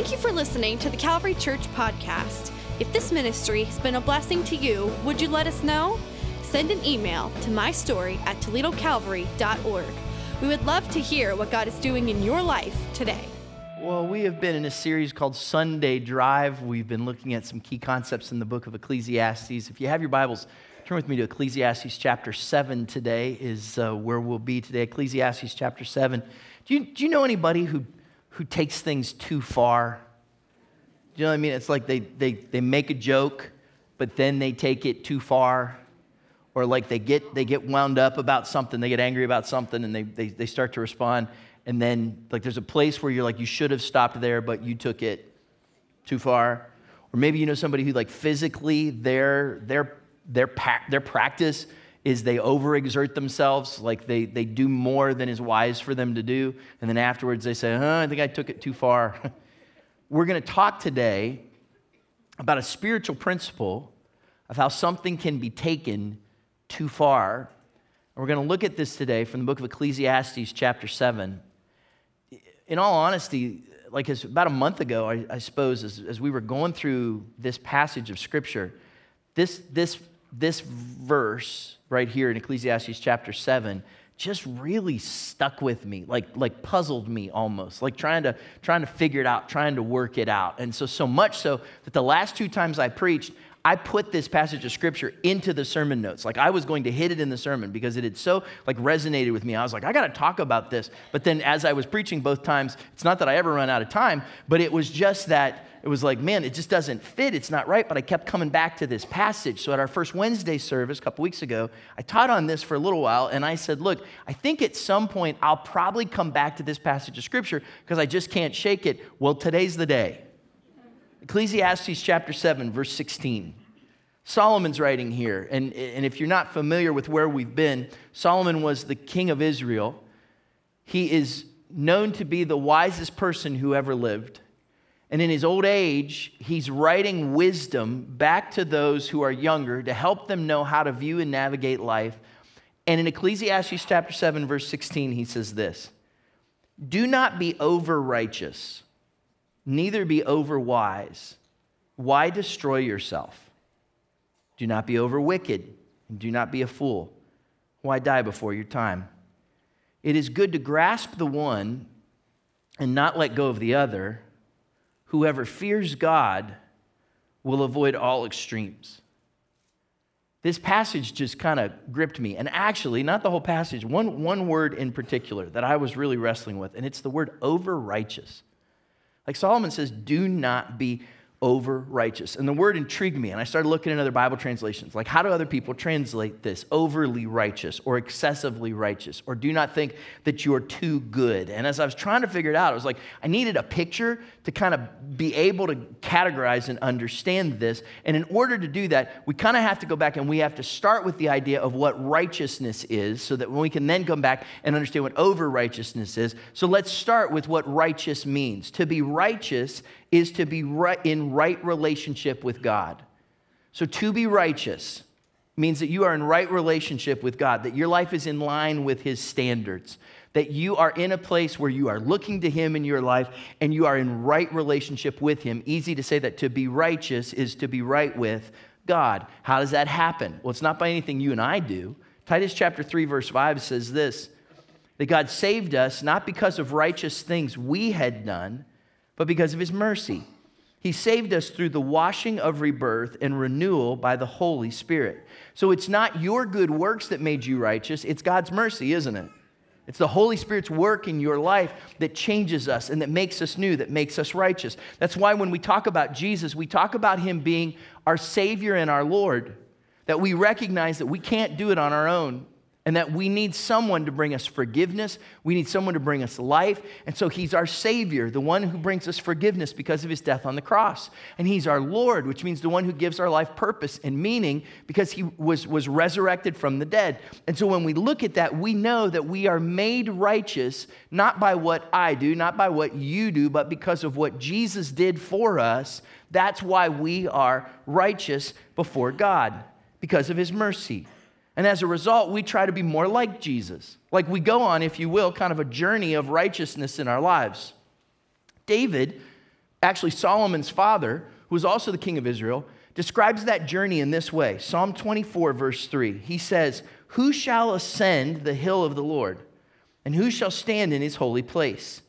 Thank you for listening to the Calvary Church podcast. If this ministry has been a blessing to you, would you let us know? Send an email to mystory at toledocalvary.org. We would love to hear what God is doing in your life today. Well, we have been in a series called Sunday Drive. We've been looking at some key concepts in the book of Ecclesiastes. If you have your Bibles, turn with me to Ecclesiastes chapter 7 today, is uh, where we'll be today. Ecclesiastes chapter 7. Do you, do you know anybody who, who takes things too far? Do you know what I mean? It's like they, they, they make a joke, but then they take it too far. Or like they get, they get wound up about something, they get angry about something, and they, they, they start to respond. And then, like, there's a place where you're like, you should have stopped there, but you took it too far. Or maybe you know somebody who, like, physically, their, their, their, their practice is they overexert themselves, like they, they do more than is wise for them to do. And then afterwards they say, I think I took it too far. We're going to talk today about a spiritual principle of how something can be taken too far. we're going to look at this today from the book of Ecclesiastes, chapter 7. In all honesty, like about a month ago, I, I suppose, as, as, we were going through this passage of Scripture, this, this, this verse right here in Ecclesiastes chapter 7 just really stuck with me like like puzzled me almost like trying to trying to figure it out trying to work it out. And so so much so that the last two times i preached i put this passage of scripture into the sermon notes like i was going to hit it in the sermon because it had so like resonated with me i was like i got to talk about this but then as i was preaching both times it's not that i ever run out of time but it was just that it was like, man, it just doesn't fit. It's not right. But I kept coming back to this passage. So at our first Wednesday service a couple weeks ago, I taught on this for a little while. And I said, look, I think at some point I'll probably come back to this passage of scripture because I just can't shake it. Well, today's the day. Ecclesiastes chapter 7, verse 16. Solomon's writing here. And, and if you're not familiar with where we've been, Solomon was the king of Israel. He is known to be the wisest person who ever lived. And in his old age, he's writing wisdom back to those who are younger to help them know how to view and navigate life. And in Ecclesiastes chapter 7, verse 16, he says this Do not be over righteous, neither be overwise. Why destroy yourself? Do not be over wicked, and do not be a fool. Why die before your time? It is good to grasp the one and not let go of the other Whoever fears God will avoid all extremes. This passage just kind of gripped me. And actually, not the whole passage, one, one word in particular that I was really wrestling with, and it's the word over righteous. Like Solomon says, do not be over righteous. And the word intrigued me, and I started looking at other Bible translations. Like, how do other people translate this? Overly righteous or excessively righteous, or do not think that you're too good. And as I was trying to figure it out, I was like, I needed a picture to kind of be able to categorize and understand this. And in order to do that, we kind of have to go back and we have to start with the idea of what righteousness is so that when we can then come back and understand what over righteousness is. So let's start with what righteous means. To be righteous is to be right, in right relationship with God. So to be righteous means that you are in right relationship with God, that your life is in line with His standards, that you are in a place where you are looking to Him in your life and you are in right relationship with Him. Easy to say that to be righteous is to be right with God. How does that happen? Well, it's not by anything you and I do. Titus chapter 3, verse 5 says this that God saved us not because of righteous things we had done but because of his mercy. He saved us through the washing of rebirth and renewal by the Holy Spirit. So it's not your good works that made you righteous, it's God's mercy, isn't it? It's the Holy Spirit's work in your life that changes us and that makes us new, that makes us righteous. That's why when we talk about Jesus, we talk about him being our Savior and our Lord, that we recognize that we can't do it on our own and that we need someone to bring us forgiveness. We need someone to bring us life. And so he's our Savior, the one who brings us forgiveness because of his death on the cross. And he's our Lord, which means the one who gives our life purpose and meaning because he was, was resurrected from the dead. And so when we look at that, we know that we are made righteous not by what I do, not by what you do, but because of what Jesus did for us. That's why we are righteous before God, because of his mercy. And as a result, we try to be more like Jesus. Like we go on, if you will, kind of a journey of righteousness in our lives. David Actually, Solomon's father, who was also the king of Israel, describes that journey in this way Psalm 24, verse 3. He says, Who shall ascend the hill of the Lord? And who shall stand in his holy place?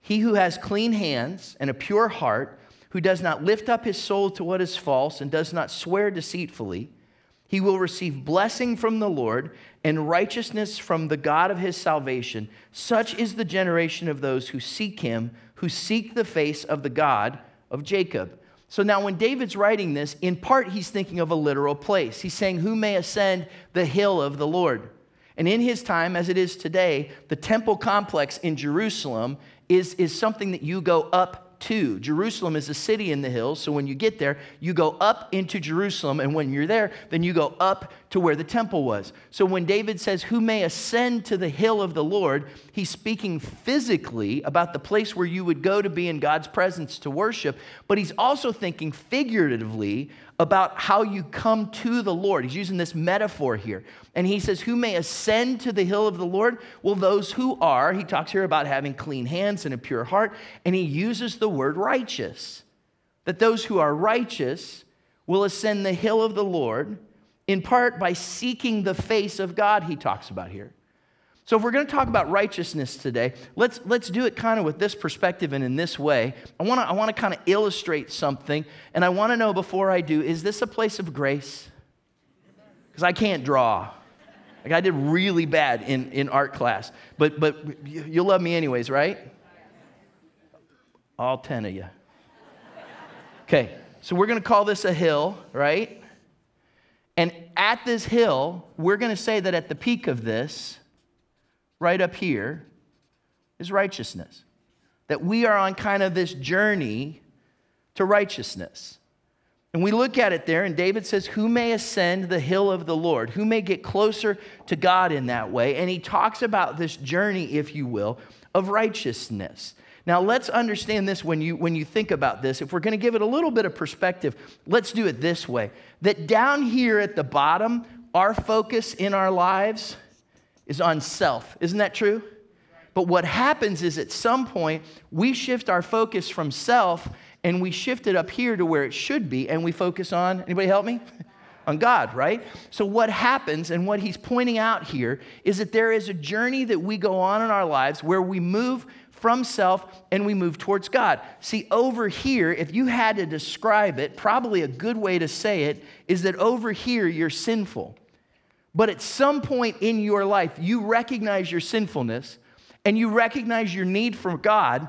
He who has clean hands and a pure heart, who does not lift up his soul to what is false and does not swear deceitfully, he will receive blessing from the Lord and righteousness from the God of his salvation. Such is the generation of those who seek him, who seek the face of the God of Jacob. So now, when David's writing this, in part he's thinking of a literal place. He's saying, Who may ascend the hill of the Lord? And in his time, as it is today, the temple complex in Jerusalem is, is something that you go up Jerusalem is a city in the hills, so when you get there, you go up into Jerusalem, and when you're there, then you go up to where the temple was. So when David says, Who may ascend to the hill of the Lord, he's speaking physically about the place where you would go to be in God's presence to worship, but he's also thinking figuratively about how you come to the Lord. He's using this metaphor here. And he says, Who may ascend to the hill of the Lord? Well, those who are. He talks here about having clean hands and a pure heart. And he uses the word righteous. That those who are righteous will ascend the hill of the Lord, in part by seeking the face of God, he talks about here. So, if we're going to talk about righteousness today, let's, let's do it kind of with this perspective and in this way. I want to I wanna kind of illustrate something, and I want to know before I do is this a place of grace? Because I can't draw. Like, I did really bad in, in art class, but, but you'll love me anyways, right? All 10 of you. Okay, so we're going to call this a hill, right? And at this hill, we're going to say that at the peak of this, right up here is righteousness. That we are on kind of this journey to righteousness. And we look at it there, and David says, Who may ascend the hill of the Lord? Who may get closer to God in that way? And he talks about this journey, if you will, of righteousness. Now, let's understand this when you, when you think about this. If we're going to give it a little bit of perspective, let's do it this way that down here at the bottom, our focus in our lives is on self. Isn't that true? But what happens is at some point, we shift our focus from self and we shift it up here to where it should be and we focus on, anybody help me? on God, right? So, what happens and what he's pointing out here is that there is a journey that we go on in our lives where we move from self and we move towards God. See, over here, if you had to describe it, probably a good way to say it is that over here you're sinful. But at some point in your life, you recognize your sinfulness and you recognize your need for God.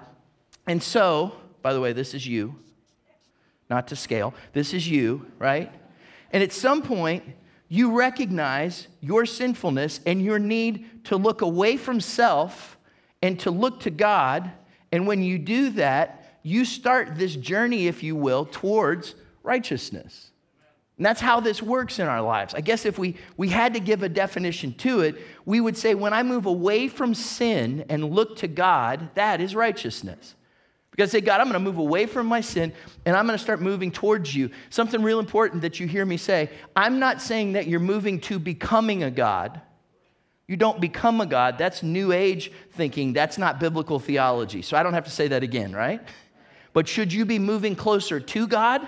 And so, by the way, this is you, not to scale. This is you, right? And at some point, you recognize your sinfulness and your need to look away from self and to look to God. And when you do that, you start this journey, if you will, towards righteousness. And that's how this works in our lives. I guess if we, we had to give a definition to it, we would say when I move away from sin and look to God, that is righteousness. Because say, God, I'm going to move away from my sin and I'm going to start moving towards you. Something real important that you hear me say I'm not saying that you're moving to becoming a God. You don't become a God. That's New Age thinking. That's not biblical theology. So I don't have to say that again, right? But should you be moving closer to God?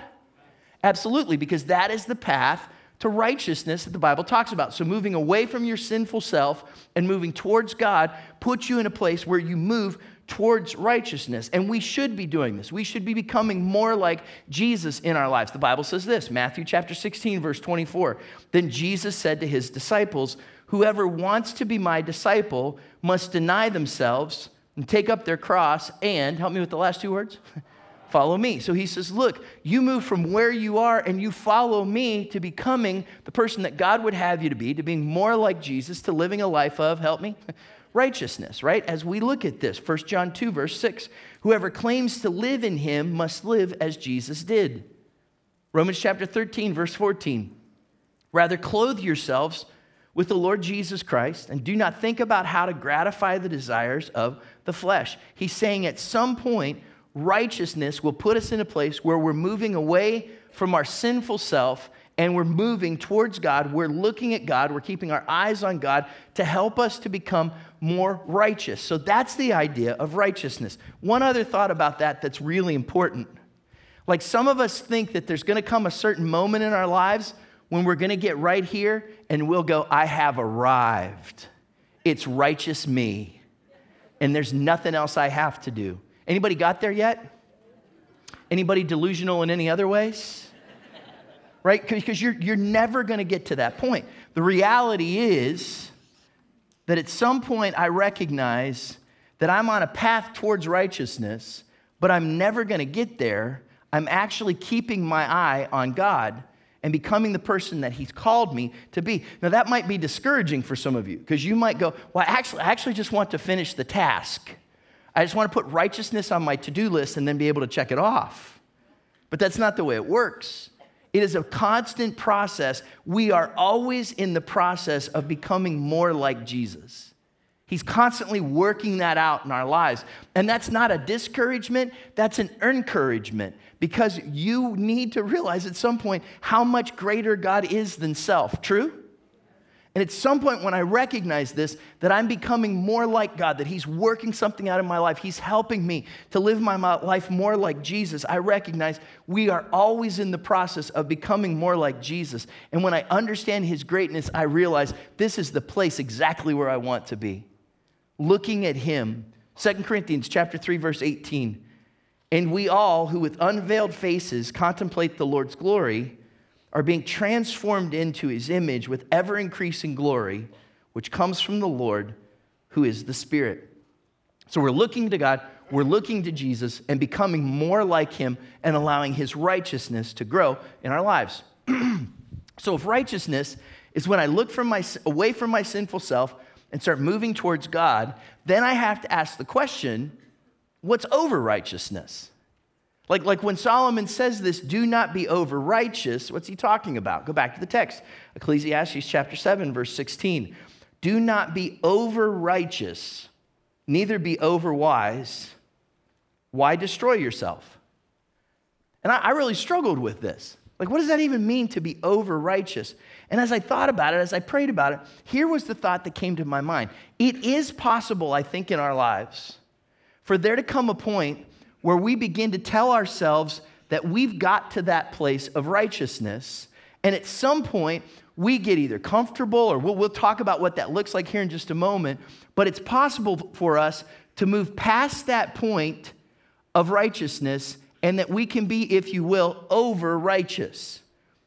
Absolutely, because that is the path to righteousness that the Bible talks about. So, moving away from your sinful self and moving towards God puts you in a place where you move towards righteousness. And we should be doing this. We should be becoming more like Jesus in our lives. The Bible says this Matthew chapter 16, verse 24. Then Jesus said to his disciples, Whoever wants to be my disciple must deny themselves and take up their cross and, help me with the last two words. follow me. So he says, Look, you move from where you are and you follow me to becoming the person that God would have you to be, to being more like Jesus, to living a life of, help me, righteousness, right? As we look at this, 1 John 2, verse 6 whoever claims to live in him must live as Jesus did. Romans chapter 13, verse 14. Rather, clothe yourselves with the Lord Jesus Christ and do not think about how to gratify the desires of the flesh. He's saying at some point, righteousness will put us in a place where we're moving away from our sinful self and we're moving towards God. We're looking at God. We're keeping our eyes on God to help us to become more righteous. So that's the idea of righteousness. One other thought about that that's really important. Like some of us think that there's going to come a certain moment in our lives when we're going to get right here and we'll go, I have arrived. It's righteous me. And there's nothing else I have to do. Anybody got there yet? Anybody delusional in any other ways? right? Because you're, you're never going to get to that point. The reality is that at some point I recognize that I'm on a path towards righteousness, but I'm never going to get there. I'm actually keeping my eye on God and becoming the person that He's called me to be. Now, that might be discouraging for some of you because you might go, Well, actually, I actually just want to finish the task. I just want to put righteousness on my to do list and then be able to check it off. But that's not the way it works. It is a constant process. We are always in the process of becoming more like Jesus. He's constantly working that out in our lives. And that's not a discouragement, that's an encouragement because you need to realize at some point how much greater God is than self. True? And at some point, when I recognize this, that I'm becoming more like God, that He's working something out in my life, He's helping me to live my life more like Jesus, I recognize we are always in the process of becoming more like Jesus. And when I understand His greatness, I realize this is the place exactly where I want to be. Looking at Him. 2 Corinthians chapter 3, verse 18. And we all, who with unveiled faces contemplate the Lord's glory, are being transformed into his image with ever increasing glory, which comes from the Lord, who is the Spirit. So we're looking to God, we're looking to Jesus, and becoming more like him and allowing his righteousness to grow in our lives. so if righteousness is when I look from my, away from my sinful self and start moving towards God, then I have to ask the question what's over righteousness? Like, like when Solomon says this, do not be over righteous, what's he talking about? Go back to the text Ecclesiastes chapter 7, verse 16. Do not be over righteous, neither be over wise. Why destroy yourself? And I, I really struggled with this. Like, what does that even mean to be over righteous? And as I thought about it, as I prayed about it, here was the thought that came to my mind. It is possible, I think, in our lives for there to come a point where we begin to tell ourselves that we've got to that place of righteousness. And at some point, we get either comfortable or we'll, we'll, talk about what that looks like here in just a moment. But it's possible for us to move past that point of righteousness and that we can be, if you will, over righteous.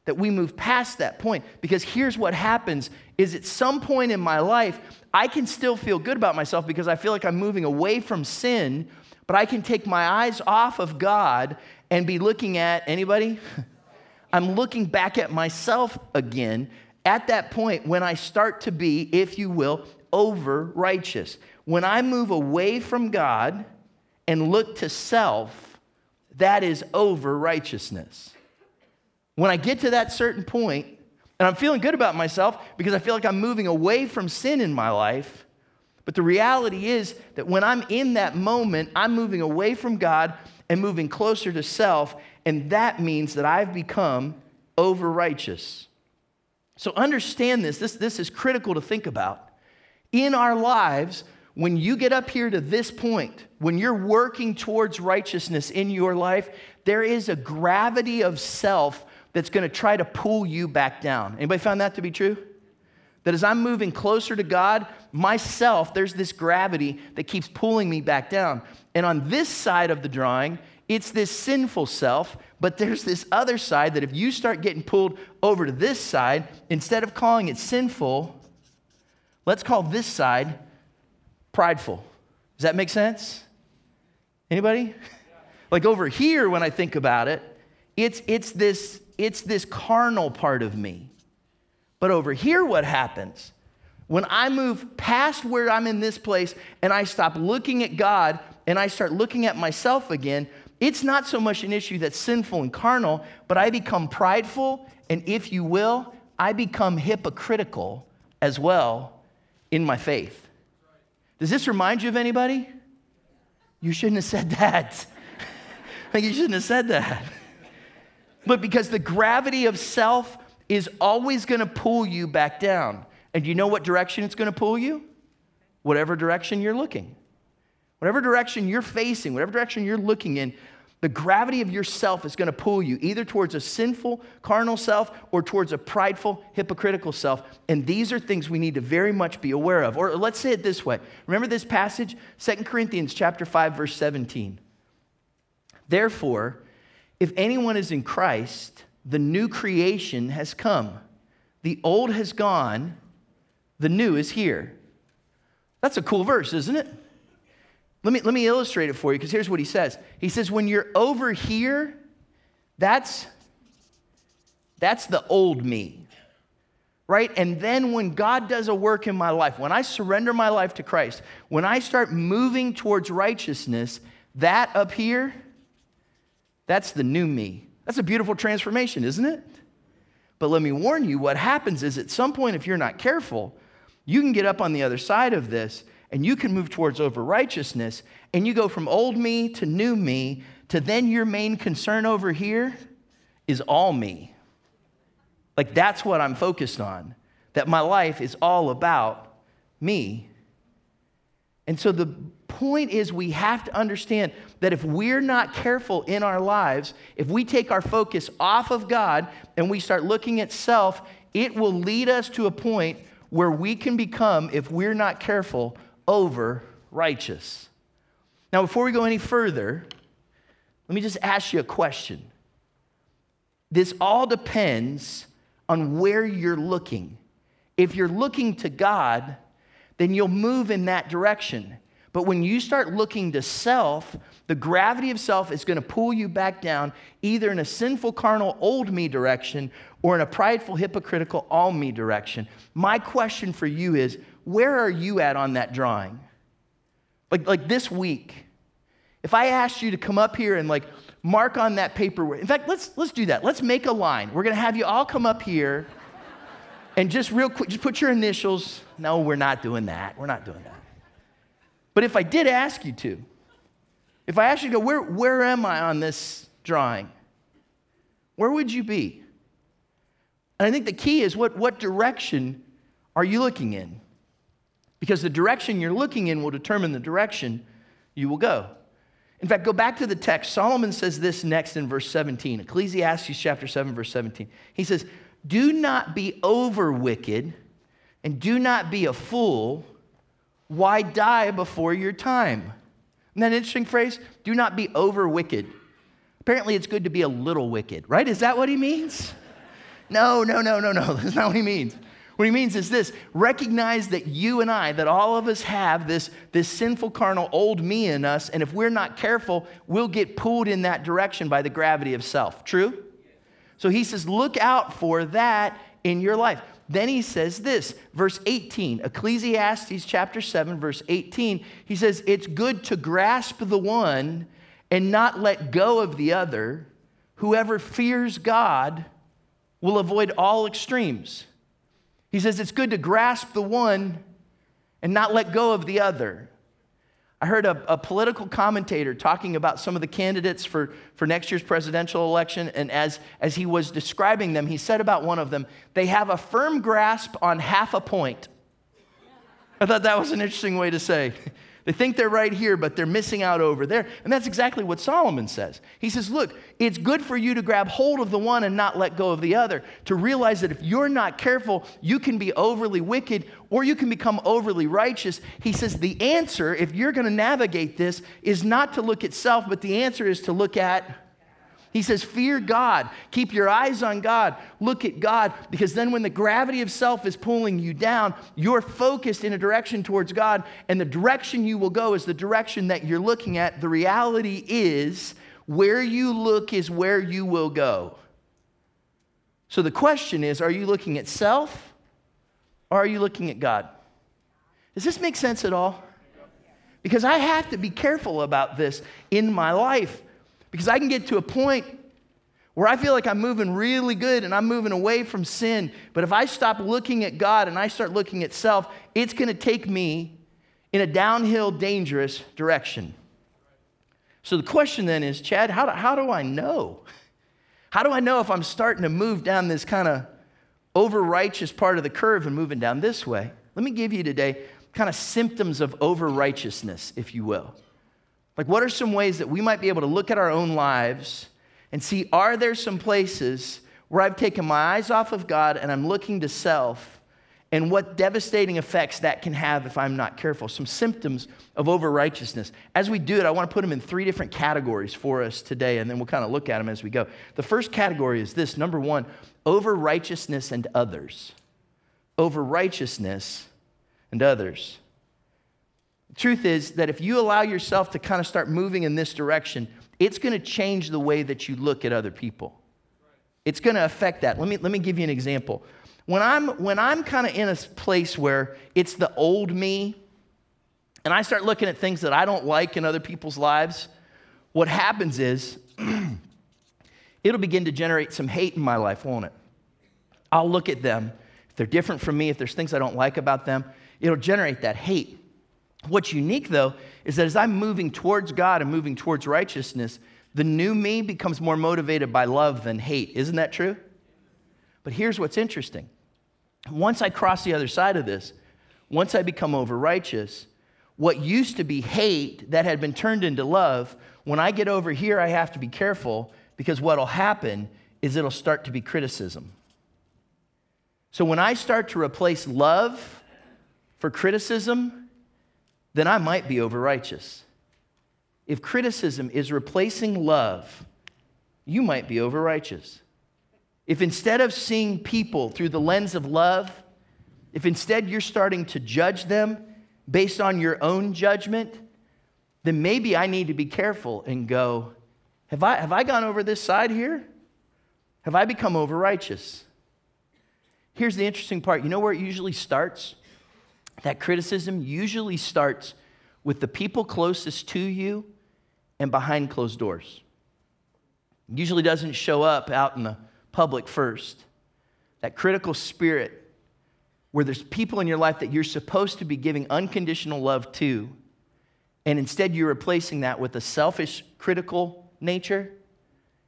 That we move past that point. Because here's what happens is at some point in my life, I can still feel good about myself because I feel like I'm moving away from sin but I can take my eyes off of God and be looking at anybody? I'm looking back at myself again at that point when I start to be, if you will, over righteous. When I move away from God and look to self, that is over righteousness. When I get to that certain point, and I'm feeling good about myself because I feel like I'm moving away from sin in my life, but the reality is that when I'm in that moment, I'm moving away from God and moving closer to self, and that means that I've become over righteous. So understand this. this. This is critical to think about. In our lives, when you get up here to this point, when you're working towards righteousness in your life, there is a gravity of self that's going to try to pull you back down. Anybody found that to be true? That as I'm moving closer to God, myself, there's this gravity that keeps pulling me back down. And on this side of the drawing, it's this sinful self, but there's this other side that if you start getting pulled over to this side, instead of calling it sinful, let's call this side prideful. Does that make sense? Anybody? Like over here, when I think about it, it's, it's, this, it's this carnal part of me. But over here, what happens? When I move past where I'm in this place and I stop looking at God and I start looking at myself again, it's not so much an issue that's sinful and carnal, but I become prideful, and if you will, I become hypocritical as well in my faith. Does this remind you of anybody? You shouldn't have said that. like, you shouldn't have said that. But because the gravity of self is always going to pull you back down. And you know what direction it's going to pull you? Whatever direction you're looking. Whatever direction you're facing, whatever direction you're looking in, the gravity of yourself is going to pull you either towards a sinful, carnal self or towards a prideful, hypocritical self. And these are things we need to very much be aware of. Or let's say it this way. Remember this passage, 2 Corinthians chapter 5 verse 17. Therefore, if anyone is in Christ, the new creation has come. The old has gone, the new is here. That's a cool verse, isn't it? Let me, let me illustrate it for you because here's what he says. He says, when you're over here, that's, that's the old me, right? And then when God does a work in my life, when I surrender my life to Christ, when I start moving towards righteousness, that up here, that's the new me. That's a beautiful transformation, isn't it? But let me warn you what happens is at some point, if you're not careful, you can get up on the other side of this and you can move towards over righteousness and you go from old me to new me to then your main concern over here is all me. Like that's what I'm focused on, that my life is all about me. And so the point is, we have to understand that if we're not careful in our lives, if we take our focus off of God and we start looking at self, it will lead us to a point where we can become, if we're not careful, over righteous. Now, before we go any further, let me just ask you a question. This all depends on where you're looking. If you're looking to God, then you'll move in that direction. But when you start looking to self, the gravity of self is going to pull you back down either in a sinful, carnal, old me direction or in a prideful, hypocritical, all me direction. My question for you is where are you at on that drawing? Like, like this week, if I asked you to come up here and like mark on that paper, in fact, let's, let's do that. Let's make a line. We're going to have you all come up here and just real quick, just put your initials. No, we're not doing that. We're not doing that. But if I did ask you to, if I asked you to go, where, where am I on this drawing? Where would you be? And I think the key is what, what direction are you looking in? Because the direction you're looking in will determine the direction you will go. In fact, go back to the text. Solomon says this next in verse 17, Ecclesiastes chapter 7, verse 17. He says, Do not be over wicked, and do not be a fool why die before your time? Isn't that an interesting phrase? Do not be over wicked. Apparently, it's good to be a little wicked, right? Is that what he means? No, no, no, no, no. That's not what he means. What he means is this recognize that you and I, that all of us have this, this sinful, carnal, old me in us, and if we're not careful, we'll get pulled in that direction by the gravity of self. True? So he says, look out for that in your life. Then he says this, verse 18, Ecclesiastes chapter 7, verse 18. He says, It's good to grasp the one and not let go of the other. Whoever fears God will avoid all extremes. He says, It's good to grasp the one and not let go of the other. I heard a, a, political commentator talking about some of the candidates for, for next year's presidential election, and as, as he was describing them, he said about one of them, they have a firm grasp on half a point. I thought that was an interesting way to say. They think they're right here, but they're missing out over there. And that's exactly what Solomon says. He says, Look, it's good for you to grab hold of the one and not let go of the other, to realize that if you're not careful, you can be overly wicked or you can become overly righteous. He says, The answer, if you're going to navigate this, is not to look at self, but the answer is to look at he says, Fear God. Keep your eyes on God. Look at God. Because then, when the gravity of self is pulling you down, you're focused in a direction towards God. And the direction you will go is the direction that you're looking at. The reality is, where you look is where you will go. So the question is are you looking at self or are you looking at God? Does this make sense at all? Because I have to be careful about this in my life. Because I can get to a point where I feel like I'm moving really good and I'm moving away from sin. But if I stop looking at God and I start looking at self, it's going to take me in a downhill, dangerous direction. So the question then is, Chad, how do, how do I know? How do I know if I'm starting to move down this kind of over righteous part of the curve and moving down this way, let me give you today kind of symptoms of over righteousness, if you will. Like, what are some ways that we might be able to look at our own lives and see are there some places where I've taken my eyes off of God and I'm looking to self and what devastating effects that can have if I'm not careful? Some symptoms of over righteousness. As we do it, I want to put them in three different categories for us today, and then we'll kind of look at them as we go. The first category is this number one, over righteousness and others. Over righteousness and others. The truth is that if you allow yourself to kind of start moving in this direction, it's going to change the way that you look at other people. It's going to affect that. Let me, let me give you an example. When I'm, when I'm kind of in a place where it's the old me, and I start looking at things that I don't like in other people's lives, what happens is it'll begin to generate some hate in my life, won't it? I'll look at them. If they're different from me, if there's things I don't like about them, it'll generate that hate. What's unique, though, is that as I'm moving towards God and moving towards righteousness, the new me becomes more motivated by love than hate. Isn't that true? But here's what's interesting. Once I cross the other side of this, once I become over righteous, what used to be hate that had been turned into love, when I get over here, I have to be careful because what'll happen is it'll start to be criticism. So when I start to replace love for criticism, then I might be over righteous. If criticism is replacing love, you might be over righteous. If instead of seeing people through the lens of love, if instead you're starting to judge them based on your own judgment, then maybe I need to be careful and go, have I, have I gone over this side here? Have I become over righteous? Here's the interesting part. You know where it usually starts? That criticism usually starts with the people closest to you and behind closed doors. It usually doesn't show up out in the public first. That critical spirit where there's people in your life that you're supposed to be giving unconditional love to, and instead you're replacing that with a selfish, critical nature.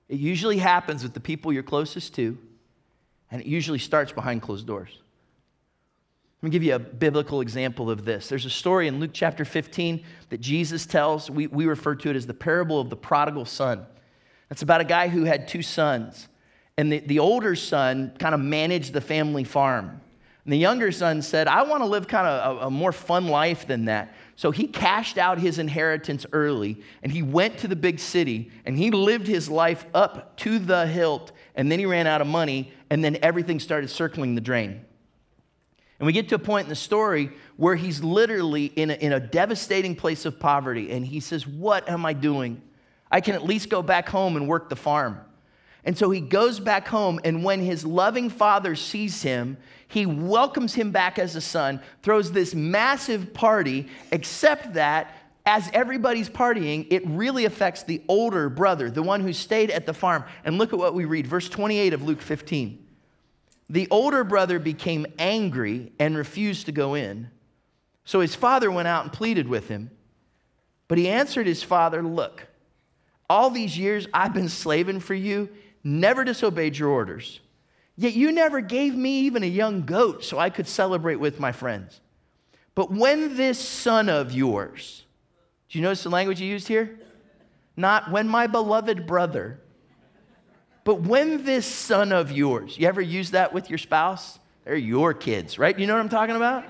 It usually happens with the people you're closest to, and it usually starts behind closed doors. Let me give you a biblical example of this. There's a story in Luke chapter 15 that Jesus tells. We, we refer to it as the parable of the prodigal son. It's about a guy who had two sons. And the, the older son kind of managed the family farm. And the younger son said, I want to live kind of a, a more fun life than that. So he cashed out his inheritance early and he went to the big city and he lived his life up to the hilt. And then he ran out of money and then everything started circling the drain. And we get to a point in the story where he's literally in a, in a devastating place of poverty. And he says, What am I doing? I can at least go back home and work the farm. And so he goes back home, and when his loving father sees him, he welcomes him back as a son, throws this massive party, except that as everybody's partying, it really affects the older brother, the one who stayed at the farm. And look at what we read, verse 28 of Luke 15. The older brother became angry and refused to go in. So his father went out and pleaded with him. But he answered his father, Look, all these years I've been slaving for you, never disobeyed your orders. Yet you never gave me even a young goat so I could celebrate with my friends. But when this son of yours, do you notice the language you used here? Not when my beloved brother but when this son of yours, you ever use that with your spouse? They're your kids, right? You know what I'm talking about?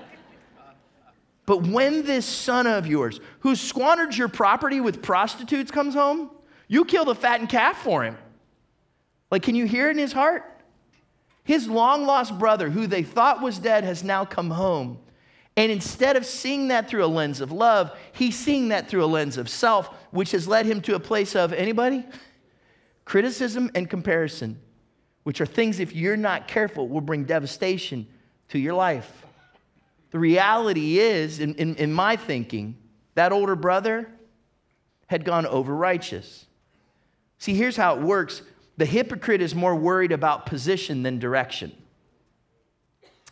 But when this son of yours, who squandered your property with prostitutes, comes home, you kill the fattened calf for him. Like, can you hear it in his heart? His long lost brother, who they thought was dead, has now come home. And instead of seeing that through a lens of love, he's seeing that through a lens of self, which has led him to a place of anybody? Criticism and comparison, which are things, if you're not careful, will bring devastation to your life. The reality is, in, in, in my thinking, that older brother had gone over righteous. See, here's how it works the hypocrite is more worried about position than direction.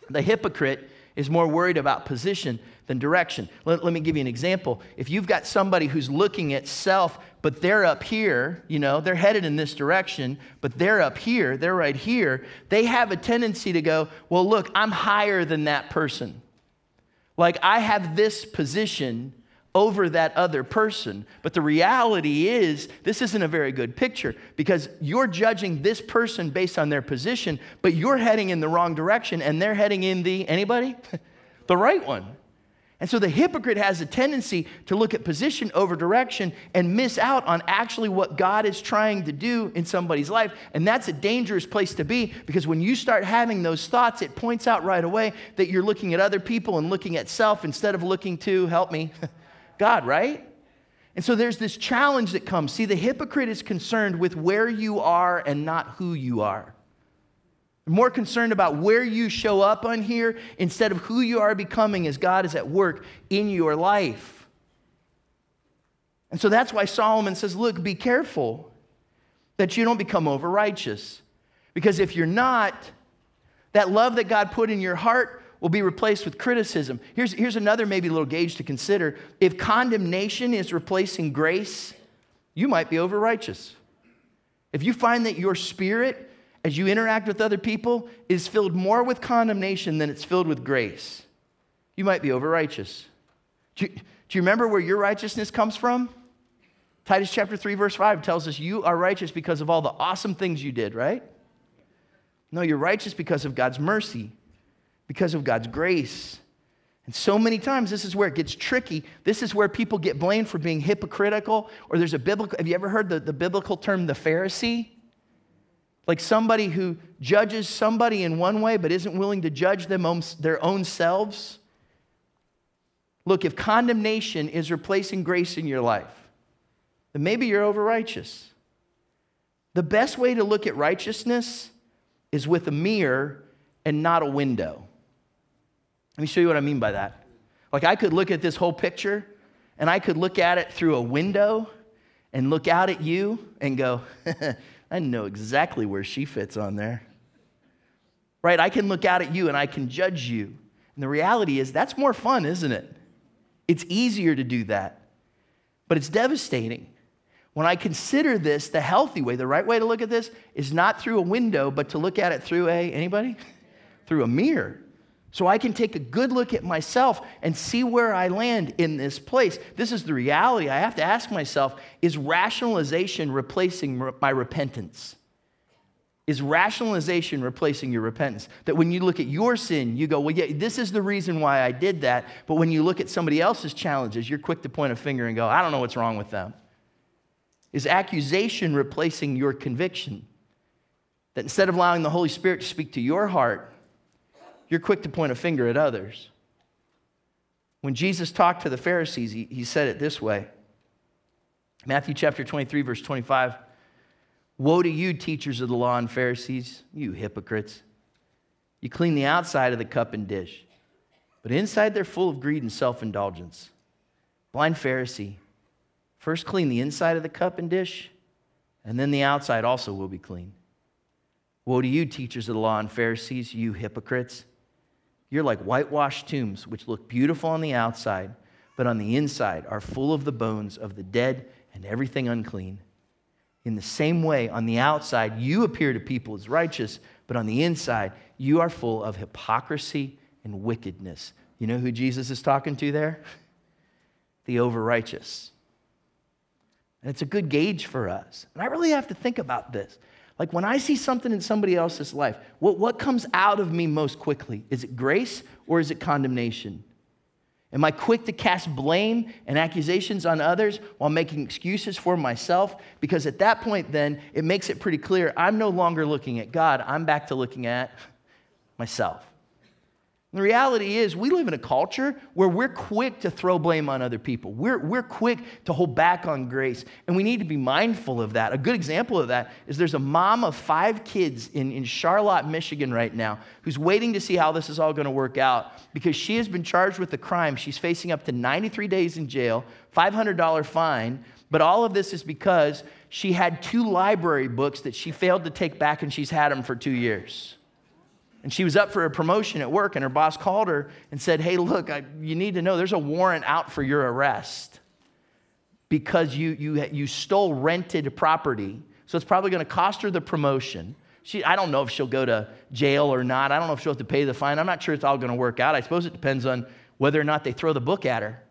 The hypocrite is more worried about position than direction. Let, let, me give you an example. If you've got somebody who's looking at self, but they're up here, you know, they're headed in this direction, but they're up here, they're right here, they have a tendency to go, well, look, I'm higher than that person. Like, I have this position over that other person. But the reality is, this isn't a very good picture because you're judging this person based on their position, but you're heading in the wrong direction and they're heading in the, anybody? the right one. And so the hypocrite has a tendency to look at position over direction and miss out on actually what God is trying to do in somebody's life. And that's a dangerous place to be because when you start having those thoughts, it points out right away that you're looking at other people and looking at self instead of looking to, help me, God, right? And so there's this challenge that comes. See, the hypocrite is concerned with where you are and not who you are more concerned about where you show up on here instead of who you are becoming as God is at work in your life. And so that's why Solomon says, Look, be careful that you don't become over righteous. Because if you're not, that love that God put in your heart will be replaced with criticism. Here's, here's another maybe little gauge to consider. If condemnation is replacing grace, you might be over righteous. If you find that your spirit as you interact with other people is filled more with condemnation than it's filled with grace. You might be over righteous. Do do you remember where your righteousness comes from? Titus chapter 3, verse 5 tells us you are righteous because of all the awesome things you did, right? No, you're righteous because of God's mercy, because of God's grace. And so many times, this is where it gets tricky. This is where people get blamed for being hypocritical, or there's a biblical, have you ever heard the, the biblical term the Pharisee? Like somebody who judges somebody in one way but isn't willing to judge them own, their own selves. Look, if condemnation is replacing grace in your life, then maybe you're over righteous. The best way to look at righteousness is with a mirror and not a window. Let me show you what I mean by that. Like, I could look at this whole picture and I could look at it through a window and look out at you and go, I know exactly where she fits on there. Right? I can look out at you and I can judge you. And the reality is, that's more fun, isn't it? It's easier to do that. But it's devastating. When I consider this, the healthy way, the right way to look at this is not through a window, but to look at it through a, anybody? through a mirror. So I can take a good look at myself and see where I land in this place. This is the reality. I have to ask myself is rationalization replacing my repentance? Is rationalization replacing your repentance? That when you look at your sin, you go, well, yeah, this is the reason why I did that. But when you look at somebody else's challenges, you're quick to point a finger and go, I don't know what's wrong with them. Is accusation replacing your conviction? That instead of allowing the Holy Spirit to speak to your heart, you're quick to point a finger at others. When Jesus talked to the Pharisees, he, he said it this way Matthew chapter 23, verse 25. Woe to you, teachers of the law and Pharisees, you hypocrites. You clean the outside of the cup and dish, but inside they're full of greed and self indulgence. Blind Pharisee, first clean the inside of the cup and dish, and then the outside also will be clean. Woe to you, teachers of the law and Pharisees, you hypocrites. You're like whitewashed tombs, which look beautiful on the outside, but on the inside are full of the bones of the dead and everything unclean. In the same way, on the outside, you appear to people as righteous, but on the inside, you are full of hypocrisy and wickedness. You know who Jesus is talking to there? The over righteous. And it's a good gauge for us. And I really have to think about this. Like when I see something in somebody else's life, what, what comes out of me most quickly? Is it grace or is it condemnation? Am I quick to cast blame and accusations on others while making excuses for myself? Because at that point, then, it makes it pretty clear I'm no longer looking at God, I'm back to looking at myself. The reality is, we live in a culture where we're quick to throw blame on other people. We're, we're quick to hold back on grace, and we need to be mindful of that. A good example of that is there's a mom of five kids in, in Charlotte, Michigan, right now, who's waiting to see how this is all going to work out because she has been charged with a crime. She's facing up to 93 days in jail, $500 fine, but all of this is because she had two library books that she failed to take back, and she's had them for two years. And she was up for a promotion at work, and her boss called her and said, Hey, look, I, you need to know there's a warrant out for your arrest because you, you, you stole rented property. So it's probably going to cost her the promotion. She, I don't know if she'll go to jail or not. I don't know if she'll have to pay the fine. I'm not sure it's all going to work out. I suppose it depends on whether or not they throw the book at her.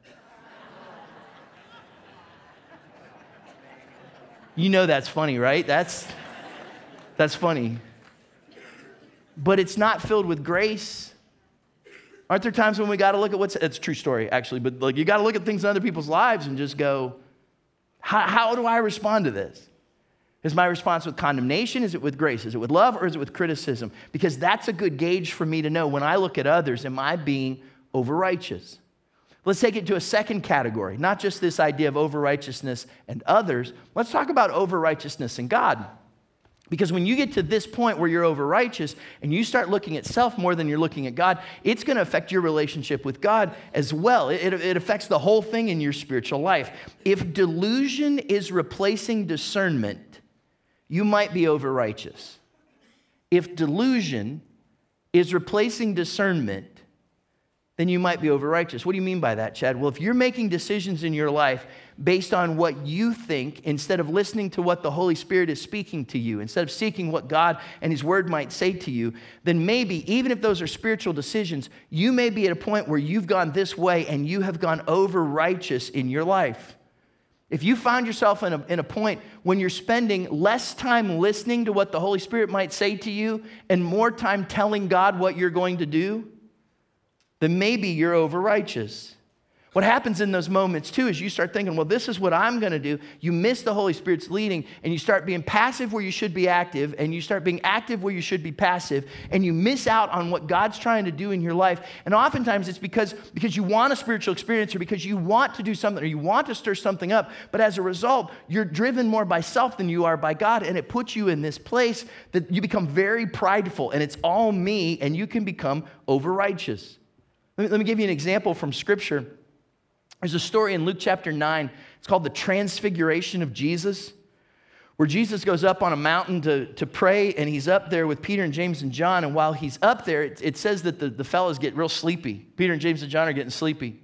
you know that's funny, right? That's, that's funny but it's not filled with grace. Aren't there times when we got to look at what's, it's a true story actually, but like you got to look at things in other people's lives and just go, how, how do I respond to this? Is my response with condemnation? Is it with grace? Is it with love or is it with criticism? Because that's a good gauge for me to know when I look at others, am I being over righteous? Let's take it to a second category, not just this idea of over righteousness and others. Let's talk about over righteousness and God. Because when you get to this point where you're over righteous and you start looking at self more than you're looking at God, it's going to affect your relationship with God as well. It, it, affects the whole thing in your spiritual life. If delusion is replacing discernment, you might be over righteous. If delusion is replacing discernment, then you might be over righteous. What do you mean by that, Chad? Well, if you're making decisions in your life based on what you think instead of listening to what the Holy Spirit is speaking to you, instead of seeking what God and His Word might say to you, then maybe, even if those are spiritual decisions, you may be at a point where you've gone this way and you have gone over righteous in your life. If you find yourself in a, in a point when you're spending less time listening to what the Holy Spirit might say to you and more time telling God what you're going to do, then maybe you're over righteous. What happens in those moments too is you start thinking, well, this is what I'm going to do. You miss the Holy Spirit's leading and you start being passive where you should be active and you start being active where you should be passive and you miss out on what God's trying to do in your life. And oftentimes it's because, because you want a spiritual experience or because you want to do something or you want to stir something up. But as a result, you're driven more by self than you are by God. And it puts you in this place that you become very prideful and it's all me and you can become over righteous. Let me, let me give you an example from Scripture. There's a story in Luke chapter 9. It's called the Transfiguration of Jesus, where Jesus goes up on a mountain to, to pray, and he's up there with Peter and James and John. And while he's up there, it, it says that the, the fellows get real sleepy. Peter and James and John are getting sleepy.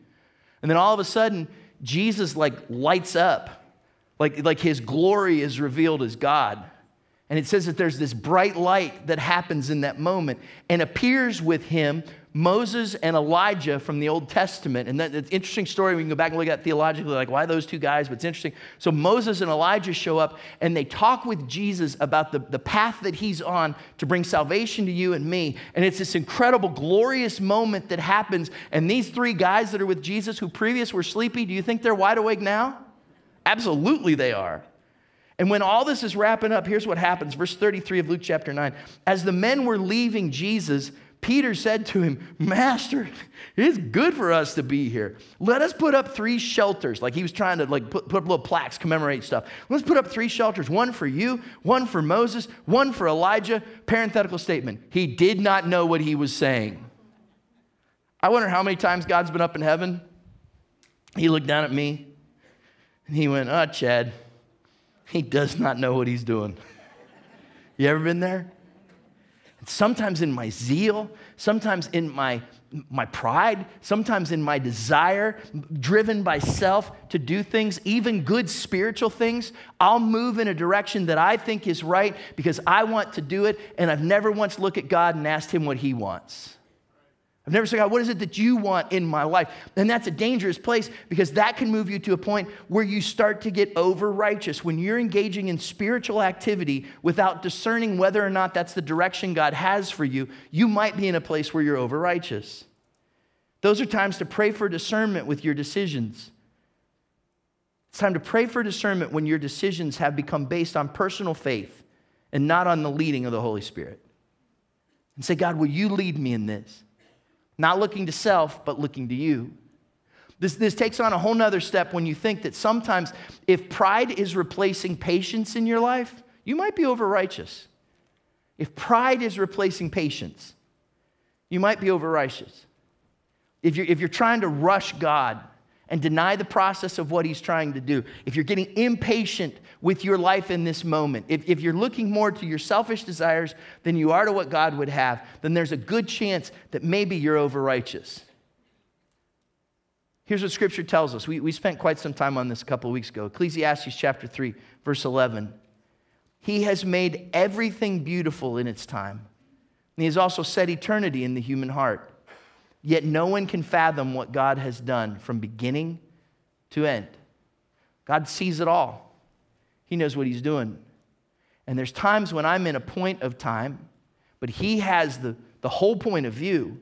And then all of a sudden, Jesus like lights up, like, like his glory is revealed as God. And it says that there's this bright light that happens in that moment and appears with him Moses and Elijah from the Old Testament. And that's an interesting story. We can go back and look at theologically, like why those two guys, but it's interesting. So Moses and Elijah show up and they talk with Jesus about the, the path that he's on to bring salvation to you and me. And it's this incredible, glorious moment that happens. And these three guys that are with Jesus who previous were sleepy, do you think they're wide awake now? Absolutely they are. And when all this is wrapping up, here's what happens. Verse 33 of Luke chapter 9. As the men were leaving Jesus, Peter said to him, Master, it's good for us to be here. Let us put up three shelters. Like he was trying to like put, put up little plaques, commemorate stuff. Let's put up three shelters, one for you, one for Moses, one for Elijah. Parenthetical statement. He did not know what he was saying. I wonder how many times God's been up in heaven. He looked down at me and he went, Oh, Chad, he does not know what he's doing. You ever been there? Sometimes in my zeal, sometimes in my, my pride, sometimes in my desire, driven by self to do things, even good spiritual things, I'll move in a direction that I think is right because I want to do it, and I've never once looked at God and asked Him what He wants. I've never said, God, what is it that you want in my life? And that's a dangerous place because that can move you to a point where you start to get over righteous. When you're engaging in spiritual activity without discerning whether or not that's the direction God has for you, you might be in a place where you're over righteous. Those are times to pray for discernment with your decisions. It's time to pray for discernment when your decisions have become based on personal faith and not on the leading of the Holy Spirit. And say, God, will you lead me in this? Not looking to self, but looking to you. This, this takes on a whole nother step when you think that sometimes if pride is replacing patience in your life, you might be over righteous. If pride is replacing patience, you might be over righteous. If you're, if you're trying to rush God and deny the process of what he's trying to do, if you're getting impatient with your life in this moment, if, if you're looking more to your selfish desires than you are to what God would have, then there's a good chance that maybe you're over righteous. Here's what scripture tells us. We, we spent quite some time on this a couple of weeks ago. Ecclesiastes chapter 3, verse 11. He has made everything beautiful in its time. And he has also set eternity in the human heart. Yet no one can fathom what God has done from beginning to end. God sees it all, He knows what He's doing. And there's times when I'm in a point of time, but He has the, the whole point of view.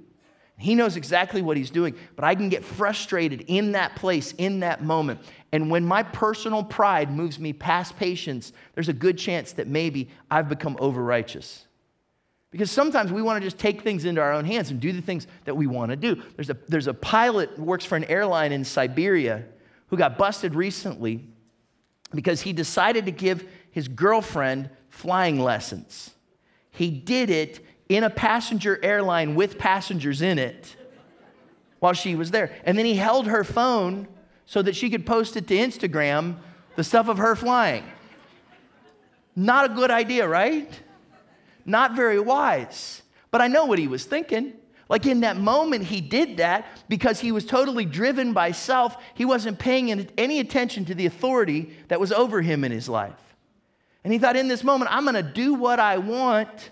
He knows exactly what he's doing, but I can get frustrated in that place, in that moment. And when my personal pride moves me past patience, there's a good chance that maybe I've become over righteous. Because sometimes we want to just take things into our own hands and do the things that we want to do. There's a, there's a pilot who works for an airline in Siberia who got busted recently because he decided to give his girlfriend flying lessons. He did it in a passenger airline with passengers in it while she was there. And then he held her phone so that she could post it to Instagram, the stuff of her flying. Not a good idea, right? Not very wise. But I know what he was thinking. Like in that moment, he did that because he was totally driven by self. He wasn't paying any attention to the authority that was over him in his life. And he thought, in this moment, I'm going to do what I want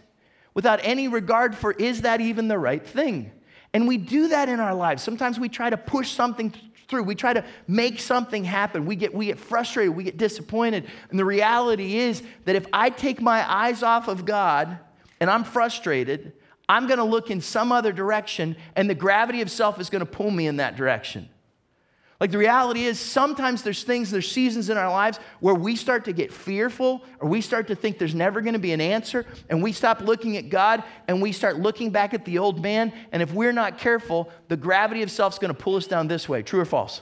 without any regard for is that even the right thing? And we do that in our lives. Sometimes we try to push something through. We try to make something happen. We get, we get frustrated. We get disappointed. And the reality is that if I take my eyes off of God and I'm frustrated, I'm going to look in some other direction, and the gravity of self is going to pull me in that direction. Like the reality is, sometimes there's things, there's seasons in our lives where we start to get fearful or we start to think there's never going to be an answer, and we stop looking at God and we start looking back at the old man. And if we're not careful, the gravity of self's going to pull us down this way. True or false?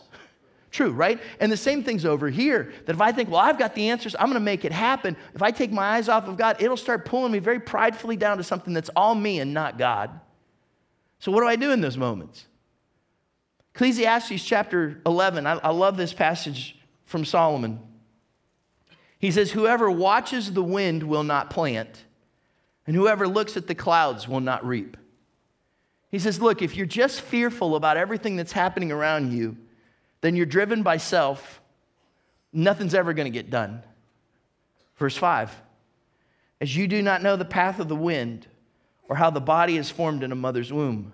True, right? And the same thing's over here. That if I think, well, I've got the answers, I'm going to make it happen. If I take my eyes off of God, it'll start pulling me very pridefully down to something that's all me and not God. So, what do I do in those moments? Ecclesiastes chapter 11, I, I love this passage from Solomon. He says, Whoever watches the wind will not plant, and whoever looks at the clouds will not reap. He says, Look, if you're just fearful about everything that's happening around you, then you're driven by self. Nothing's ever going to get done. Verse 5 As you do not know the path of the wind, or how the body is formed in a mother's womb,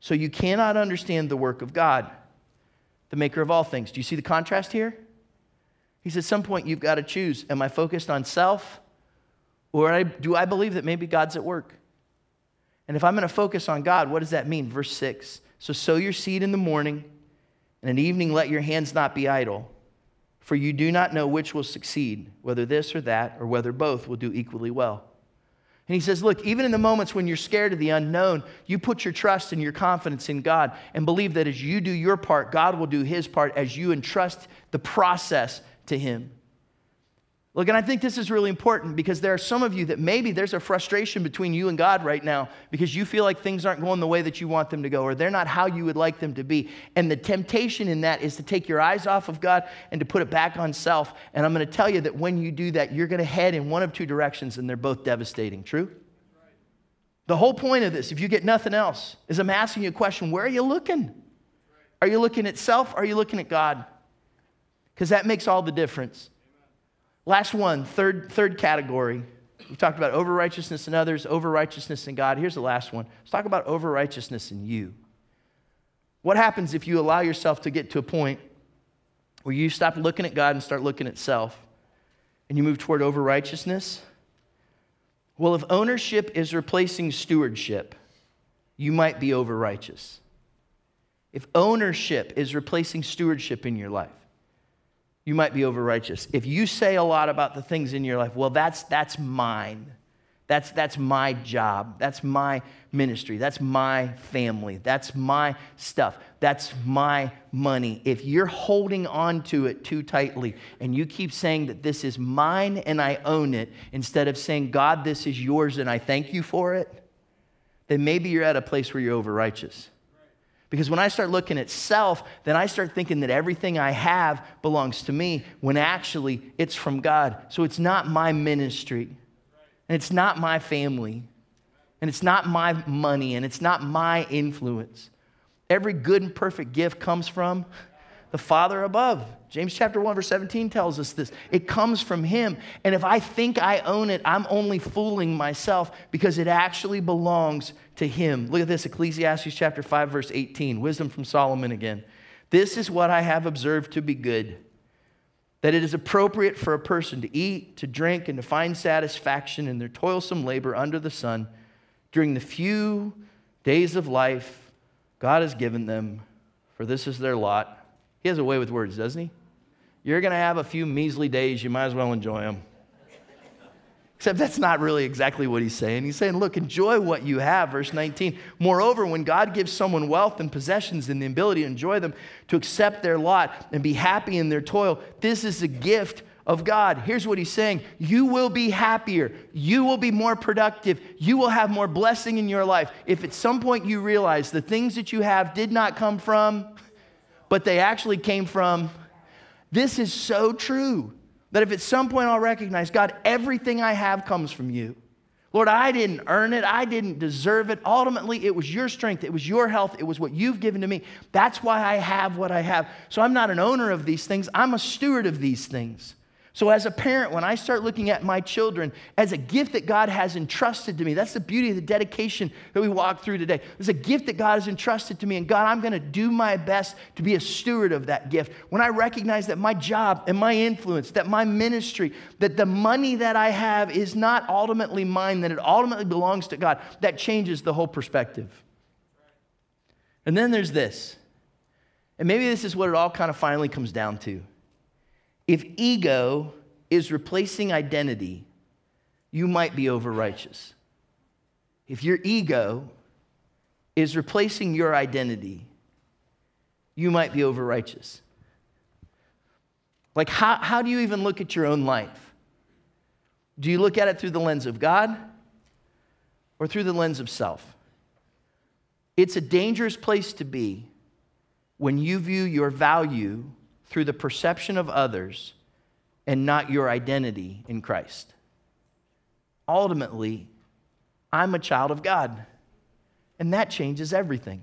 so you cannot understand the work of God, the maker of all things. Do you see the contrast here? He says, at some point you've got to choose. Am I focused on self? Or do I believe that maybe God's at work? And if I'm going to focus on God, what does that mean? Verse 6 So sow your seed in the morning, and in evening let your hands not be idle, for you do not know which will succeed, whether this or that, or whether both will do equally well. And he says, Look, even in the moments when you're scared of the unknown, you put your trust and your confidence in God and believe that as you do your part, God will do his part as you entrust the process to him. Look, and I think this is really important because there are some of you that maybe there's a frustration between you and God right now because you feel like things aren't going the way that you want them to go or they're not how you would like them to be. And the temptation in that is to take your eyes off of God and to put it back on self. And I'm going to tell you that when you do that, you're going to head in one of two directions and they're both devastating. True? The whole point of this, if you get nothing else, is I'm asking you a question where are you looking? Are you looking at self? Or are you looking at God? Because that makes all the difference. Last one, third, third category. We talked about over righteousness in others, over righteousness in God. Here's the last one. Let's talk about over righteousness in you. What happens if you allow yourself to get to a point where you stop looking at God and start looking at self and you move toward over righteousness? Well, if ownership is replacing stewardship, you might be over righteous. If ownership is replacing stewardship in your life, you might be over righteous. If you say a lot about the things in your life, well, that's, that's mine. That's, that's my job. That's my ministry. That's my family. That's my stuff. That's my money. If you're holding on to it too tightly and you keep saying that this is mine and I own it, instead of saying, God, this is yours and I thank you for it, then maybe you're at a place where you're over righteous. Because when I start looking at self, then I start thinking that everything I have belongs to me when actually it's from God. So it's not my ministry, and it's not my family, and it's not my money, and it's not my influence. Every good and perfect gift comes from the Father above. James chapter 1, verse 17 tells us this. It comes from Him. And if I think I own it, I'm only fooling myself because it actually belongs to Him. Look at this Ecclesiastes chapter 5, verse 18. Wisdom from Solomon again. This is what I have observed to be good that it is appropriate for a person to eat, to drink, and to find satisfaction in their toilsome labor under the sun during the few days of life God has given them, for this is their lot. He has a way with words, doesn't he? You're going to have a few measly days, you might as well enjoy them. Except that's not really exactly what he's saying. He's saying, look, enjoy what you have, verse 19. Moreover, when God gives someone wealth and possessions and the ability to enjoy them, to accept their lot and be happy in their toil, this is a gift of God. Here's what he's saying You will be happier. You will be more productive. You will have more blessing in your life. If at some point you realize the things that you have did not come from, but they actually came from this is so true that if at some point I'll recognize, God, everything I have comes from you. Lord, I didn't earn it. I didn't deserve it. Ultimately, it was your strength. It was your health. It was what you've given to me. That's why I have what I have. So I'm not an owner of these things, I'm a steward of these things. So, as a parent, when I start looking at my children as a gift that God has entrusted to me, that's the beauty of the dedication that we walk through today. It's a gift that God has entrusted to me, and God, I'm going to do my best to be a steward of that gift. When I recognize that my job and my influence, that my ministry, that the money that I have is not ultimately mine, that it ultimately belongs to God, that changes the whole perspective. And then there's this, and maybe this is what it all kind of finally comes down to. If ego is replacing identity, you might be over righteous. If your ego is replacing your identity, you might be over righteous. Like, how, how do you even look at your own life? Do you look at it through the lens of God or through the lens of self? It's a dangerous place to be when you view your value through the perception of others and not your identity in Christ. Ultimately, I'm a child of God, and that changes everything.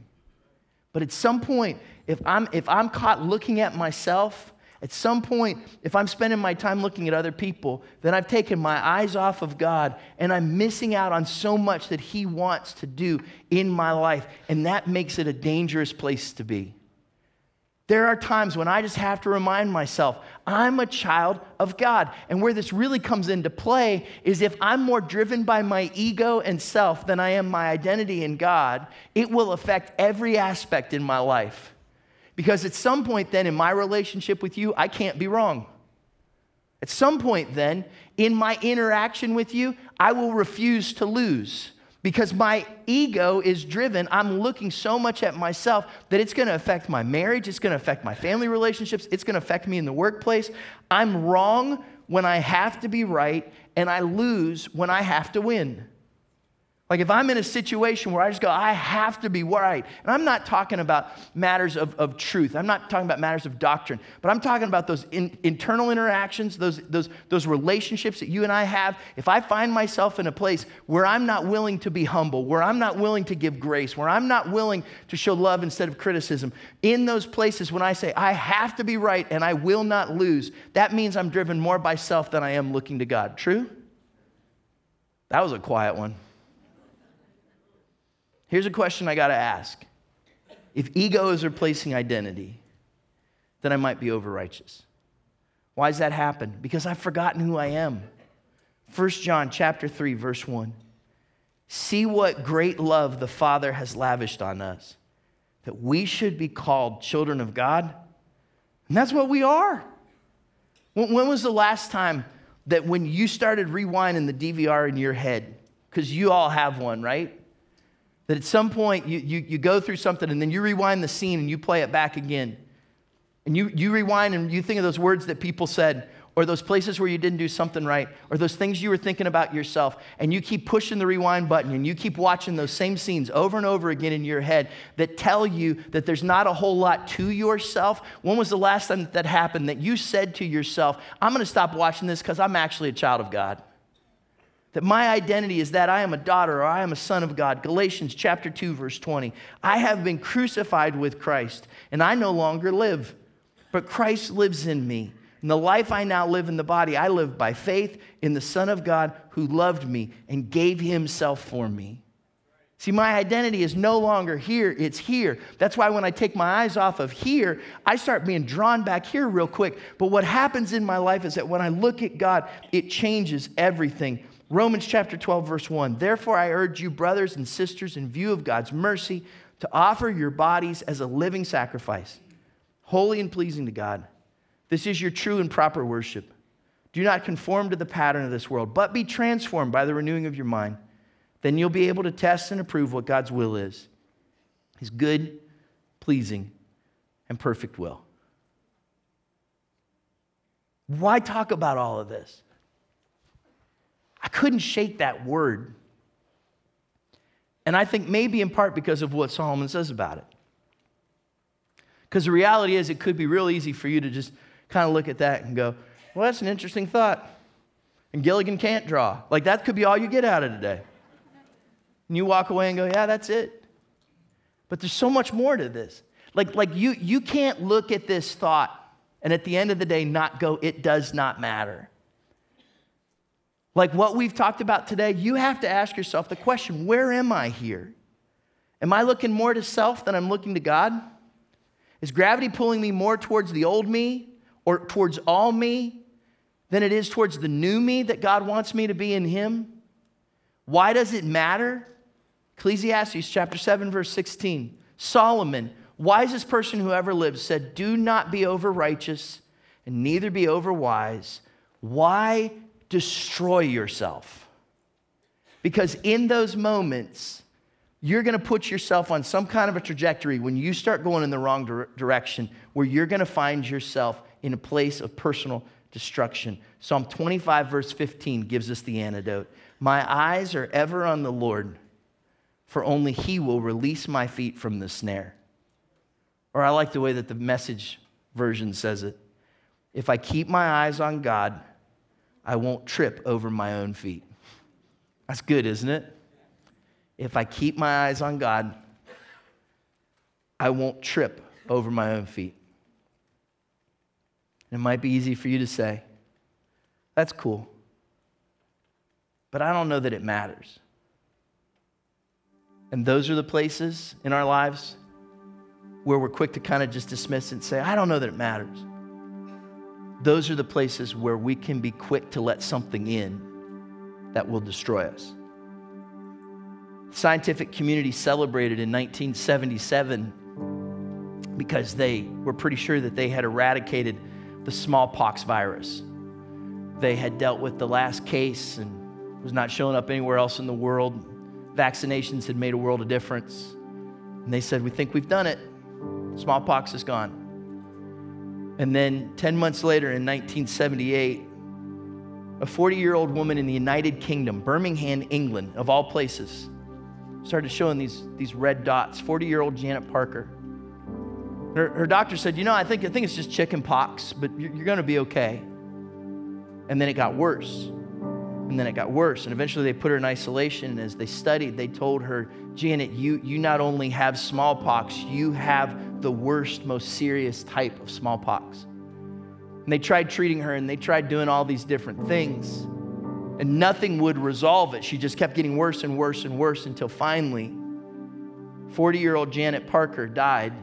But at some point, if I'm, if I'm caught looking at myself, at some point, if I'm spending my time looking at other people, then I've taken my eyes off of God and I'm missing out on so much that He wants to do in my life. And that makes it a dangerous place to be. There are times when I just have to remind myself, I'm a child of God. And where this really comes into play is if I'm more driven by my ego and self than I am my identity in God, it will affect every aspect in my life. Because at some point, then, in my relationship with you, I can't be wrong. At some point, then, in my interaction with you, I will refuse to lose because my ego is driven. I'm looking so much at myself that it's going to affect my marriage, it's going to affect my family relationships, it's going to affect me in the workplace. I'm wrong when I have to be right, and I lose when I have to win. Like if I'm in a situation where I just go, I have to be right. And I'm not talking about matters of, of truth. I'm not talking about matters of doctrine. But I'm talking about those in, internal interactions, those, those, those relationships that you and I have. If I find myself in a place where I'm not willing to be humble, where I'm not willing to give grace, where I'm not willing to show love instead of criticism, in those places when I say, I have to be right and I will not lose, that means I'm driven more by self than I am looking to God. True? That was a quiet one. Here's a question I got to ask If ego is replacing identity, then I might be overrighteous. Why does that happen? Because I've forgotten who I am. 1 John chapter 3 verse 1. See what great love the Father has lavished on us that we should be called children of God. And that's what we are. When, was the last time that when you started rewinding the DVR in your head, because you all have one, right? That at some point you, you, you go through something and then you rewind the scene and you play it back again. And you, you rewind and you think of those words that people said, or those places where you didn't do something right, or those things you were thinking about yourself, and you keep pushing the rewind button and you keep watching those same scenes over and over again in your head that tell you that there's not a whole lot to yourself, when was the last time that happened that you said to yourself, I'm going to stop watching this because I'm actually a child of God? That my identity is that I am a daughter or I am a son of God. Galatians chapter 2 verse 20. I have been crucified with Christ and I no longer live, but Christ lives in me. And the life I now live in the body, I live by faith in the Son of God who loved me and gave himself for me. See, my identity is no longer here, it's here. That's why when I take my eyes off of here, I start being drawn back here real quick. But what happens in my life is that when I look at God, it changes everything. Romans chapter 12, verse 1. Therefore, I urge you, brothers and sisters, in view of God's mercy, to offer your bodies as a living sacrifice, holy and pleasing to God. This is your true and proper worship. Do not conform to the pattern of this world, but be transformed by the renewing of your mind. Then you'll be able to test and approve what God's will is his good, pleasing, and perfect will. Why talk about all of this? I couldn't shake that word. And I think maybe in part because of what Solomon says about it. Because the reality is, it could be real easy for you to just kind of look at that and go, well, that's an interesting thought. And Gilligan can't draw. Like, that could be all you get out of today. And you walk away and go, yeah, that's it. But there's so much more to this. Like, like you, you can't look at this thought and at the end of the day not go, it does not matter like what we've talked about today, you have to ask yourself the question where am I here? Am I looking more to self than I'm looking to God? Is gravity pulling me more towards the old me or towards all me than it is towards the new me that God wants me to be in Him? Why does it matter? Ecclesiastes chapter 7, verse 16. Solomon, wisest person who ever lived, said, Do not be over righteous and neither be over wise. Why destroy yourself. Because in those moments, you're going to put yourself on some kind of a trajectory when you start going in the wrong dire- direction where you're going to find yourself in a place of personal destruction. Psalm 25, verse 15, gives us the antidote. My eyes are ever on the Lord, for only He will release my feet from the snare. Or I like the way that the message version says it. If I keep my eyes on God, I won't trip over my own feet. That's good, isn't it? If I keep my eyes on God, I won't trip over my own feet. It might be easy for you to say, that's cool. But I don't know that it matters. And those are the places in our lives where we're quick to kind of just dismiss and say, I don't know that it matters those are the places where we can be quick to let something in that will destroy us. The scientific community celebrated in 1977 because they were pretty sure that they had eradicated the smallpox virus. They had dealt with the last case and was not showing up anywhere else in the world. Vaccinations had made a world of difference. And they said, We think we've done it. Smallpox is gone. And then 10 months later, in 1978, a 40 year old woman in the United Kingdom, Birmingham, England, of all places, started showing these, these red dots. 40 year old Janet Parker. Her, her, doctor said, You know, I think, I think it's just chicken pox, but you're, you're going to be okay. And then it got worse. And then it got worse. And eventually they put her in isolation. And as they studied, they told her, Janet, you, you not only have smallpox, you have the worst, most serious type of smallpox. And they tried treating her and they tried doing all these different things. And nothing would resolve it. She just kept getting worse and worse and worse until finally, 40 year old Janet Parker died,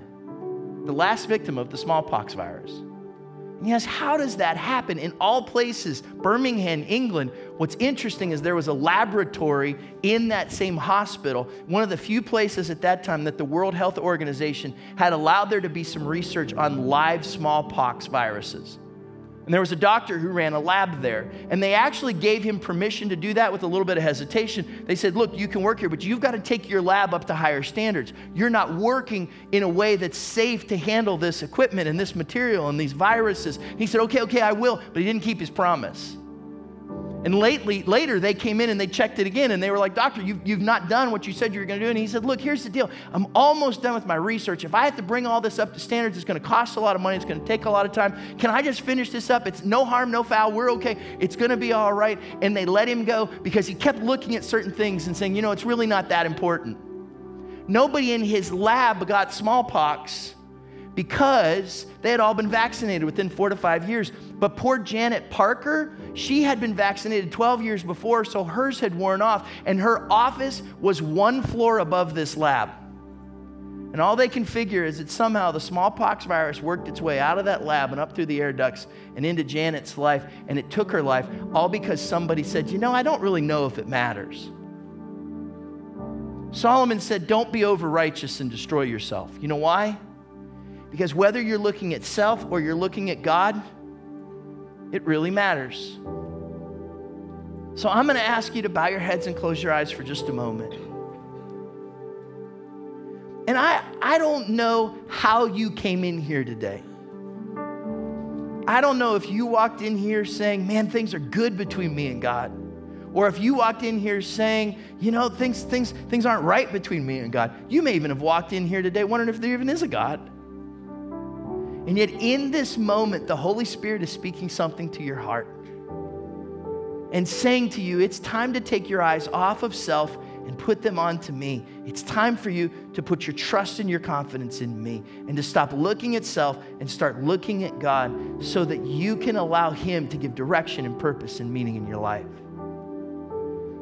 the last victim of the smallpox virus. Yes, how does that happen in all places? Birmingham, England. What's interesting is there was a laboratory in that same hospital, one of the few places at that time that the World Health Organization had allowed there to be some research on live smallpox viruses. And there was a doctor who ran a lab there. And they actually gave him permission to do that with a little bit of hesitation. They said, Look, you can work here, but you've got to take your lab up to higher standards. You're not working in a way that's safe to handle this equipment and this material and these viruses. He said, Okay, okay, I will. But he didn't keep his promise. And lately, later, they came in and they checked it again and they were like, Doctor, you've, you've not done what you said you were going to do. And he said, Look, here's the deal. I'm almost done with my research. If I have to bring all this up to standards, it's going to cost a lot of money. It's going to take a lot of time. Can I just finish this up? It's no harm, no foul. We're okay. It's going to be all right. And they let him go because he kept looking at certain things and saying, You know, it's really not that important. Nobody in his lab got smallpox because they had all been vaccinated within four to five years. But poor Janet Parker, she had been vaccinated 12 years before, so hers had worn off, and her office was one floor above this lab. And all they can figure is that somehow the smallpox virus worked its way out of that lab and up through the air ducts and into Janet's life, and it took her life, all because somebody said, You know, I don't really know if it matters. Solomon said, Don't be over righteous and destroy yourself. You know why? Because whether you're looking at self or you're looking at God, it really matters. So I'm going to ask you to bow your heads and close your eyes for just a moment. And I, I don't know how you came in here today. I don't know if you walked in here saying, man, things are good between me and God. Or if you walked in here saying, you know, things, things, things aren't right between me and God. You may even have walked in here today wondering if there even is a God. And yet, in this moment, the Holy Spirit is speaking something to your heart and saying to you, it's time to take your eyes off of self and put them onto me. It's time for you to put your trust and your confidence in me and to stop looking at self and start looking at God so that you can allow Him to give direction and purpose and meaning in your life.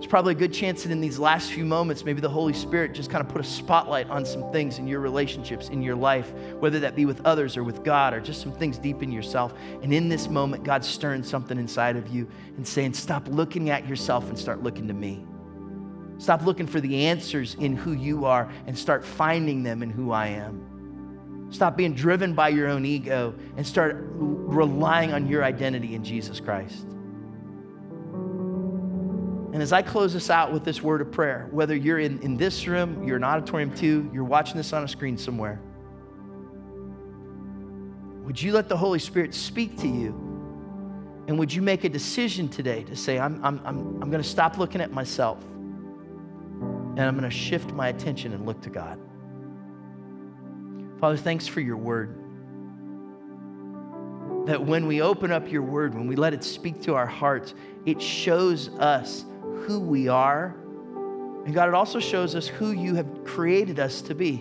There's probably a good chance that in these last few moments, maybe the Holy Spirit just kind of put a spotlight on some things in your relationships, in your life, whether that be with others or with God or just some things deep in yourself. And in this moment, God's stirring something inside of you and saying, Stop looking at yourself and start looking to me. Stop looking for the answers in who you are and start finding them in who I am. Stop being driven by your own ego and start relying on your identity in Jesus Christ. And as I close this out with this word of prayer, whether you're in, in this room, you're in auditorium two, you're watching this on a screen somewhere, would you let the Holy Spirit speak to you? And would you make a decision today to say, I'm, I'm, I'm, I'm going to stop looking at myself and I'm going to shift my attention and look to God? Father, thanks for your word. That when we open up your word, when we let it speak to our hearts, it shows us who we are. And God, it also shows us who you have created us to be.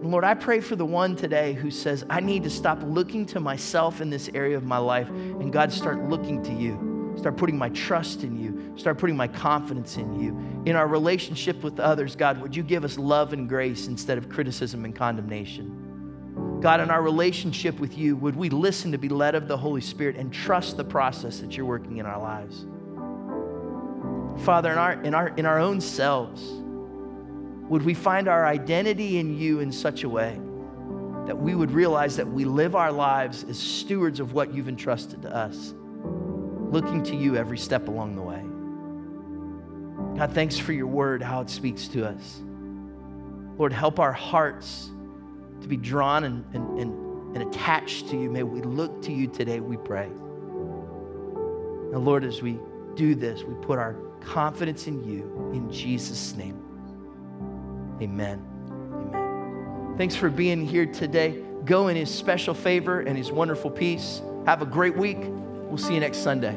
And Lord, I pray for the one today who says, I need to stop looking to myself in this area of my life, and God, start looking to you. Start putting my trust in you. Start putting my confidence in you. In our relationship with others, God, would you give us love and grace instead of criticism and condemnation? God, in our relationship with you, would we listen to be led of the Holy Spirit and trust the process that you're working in our lives? Father, in our, in, our, in our own selves, would we find our identity in you in such a way that we would realize that we live our lives as stewards of what you've entrusted to us, looking to you every step along the way. God, thanks for your word, how it speaks to us. Lord, help our hearts to be drawn and, and, and, and attached to you. May we look to you today, we pray. Now, Lord, as we do this, we put our confidence in you. In Jesus' name. Amen. Amen. Thanks for being here today. Go in his special favor and his wonderful peace. Have a great week. We'll see you next Sunday.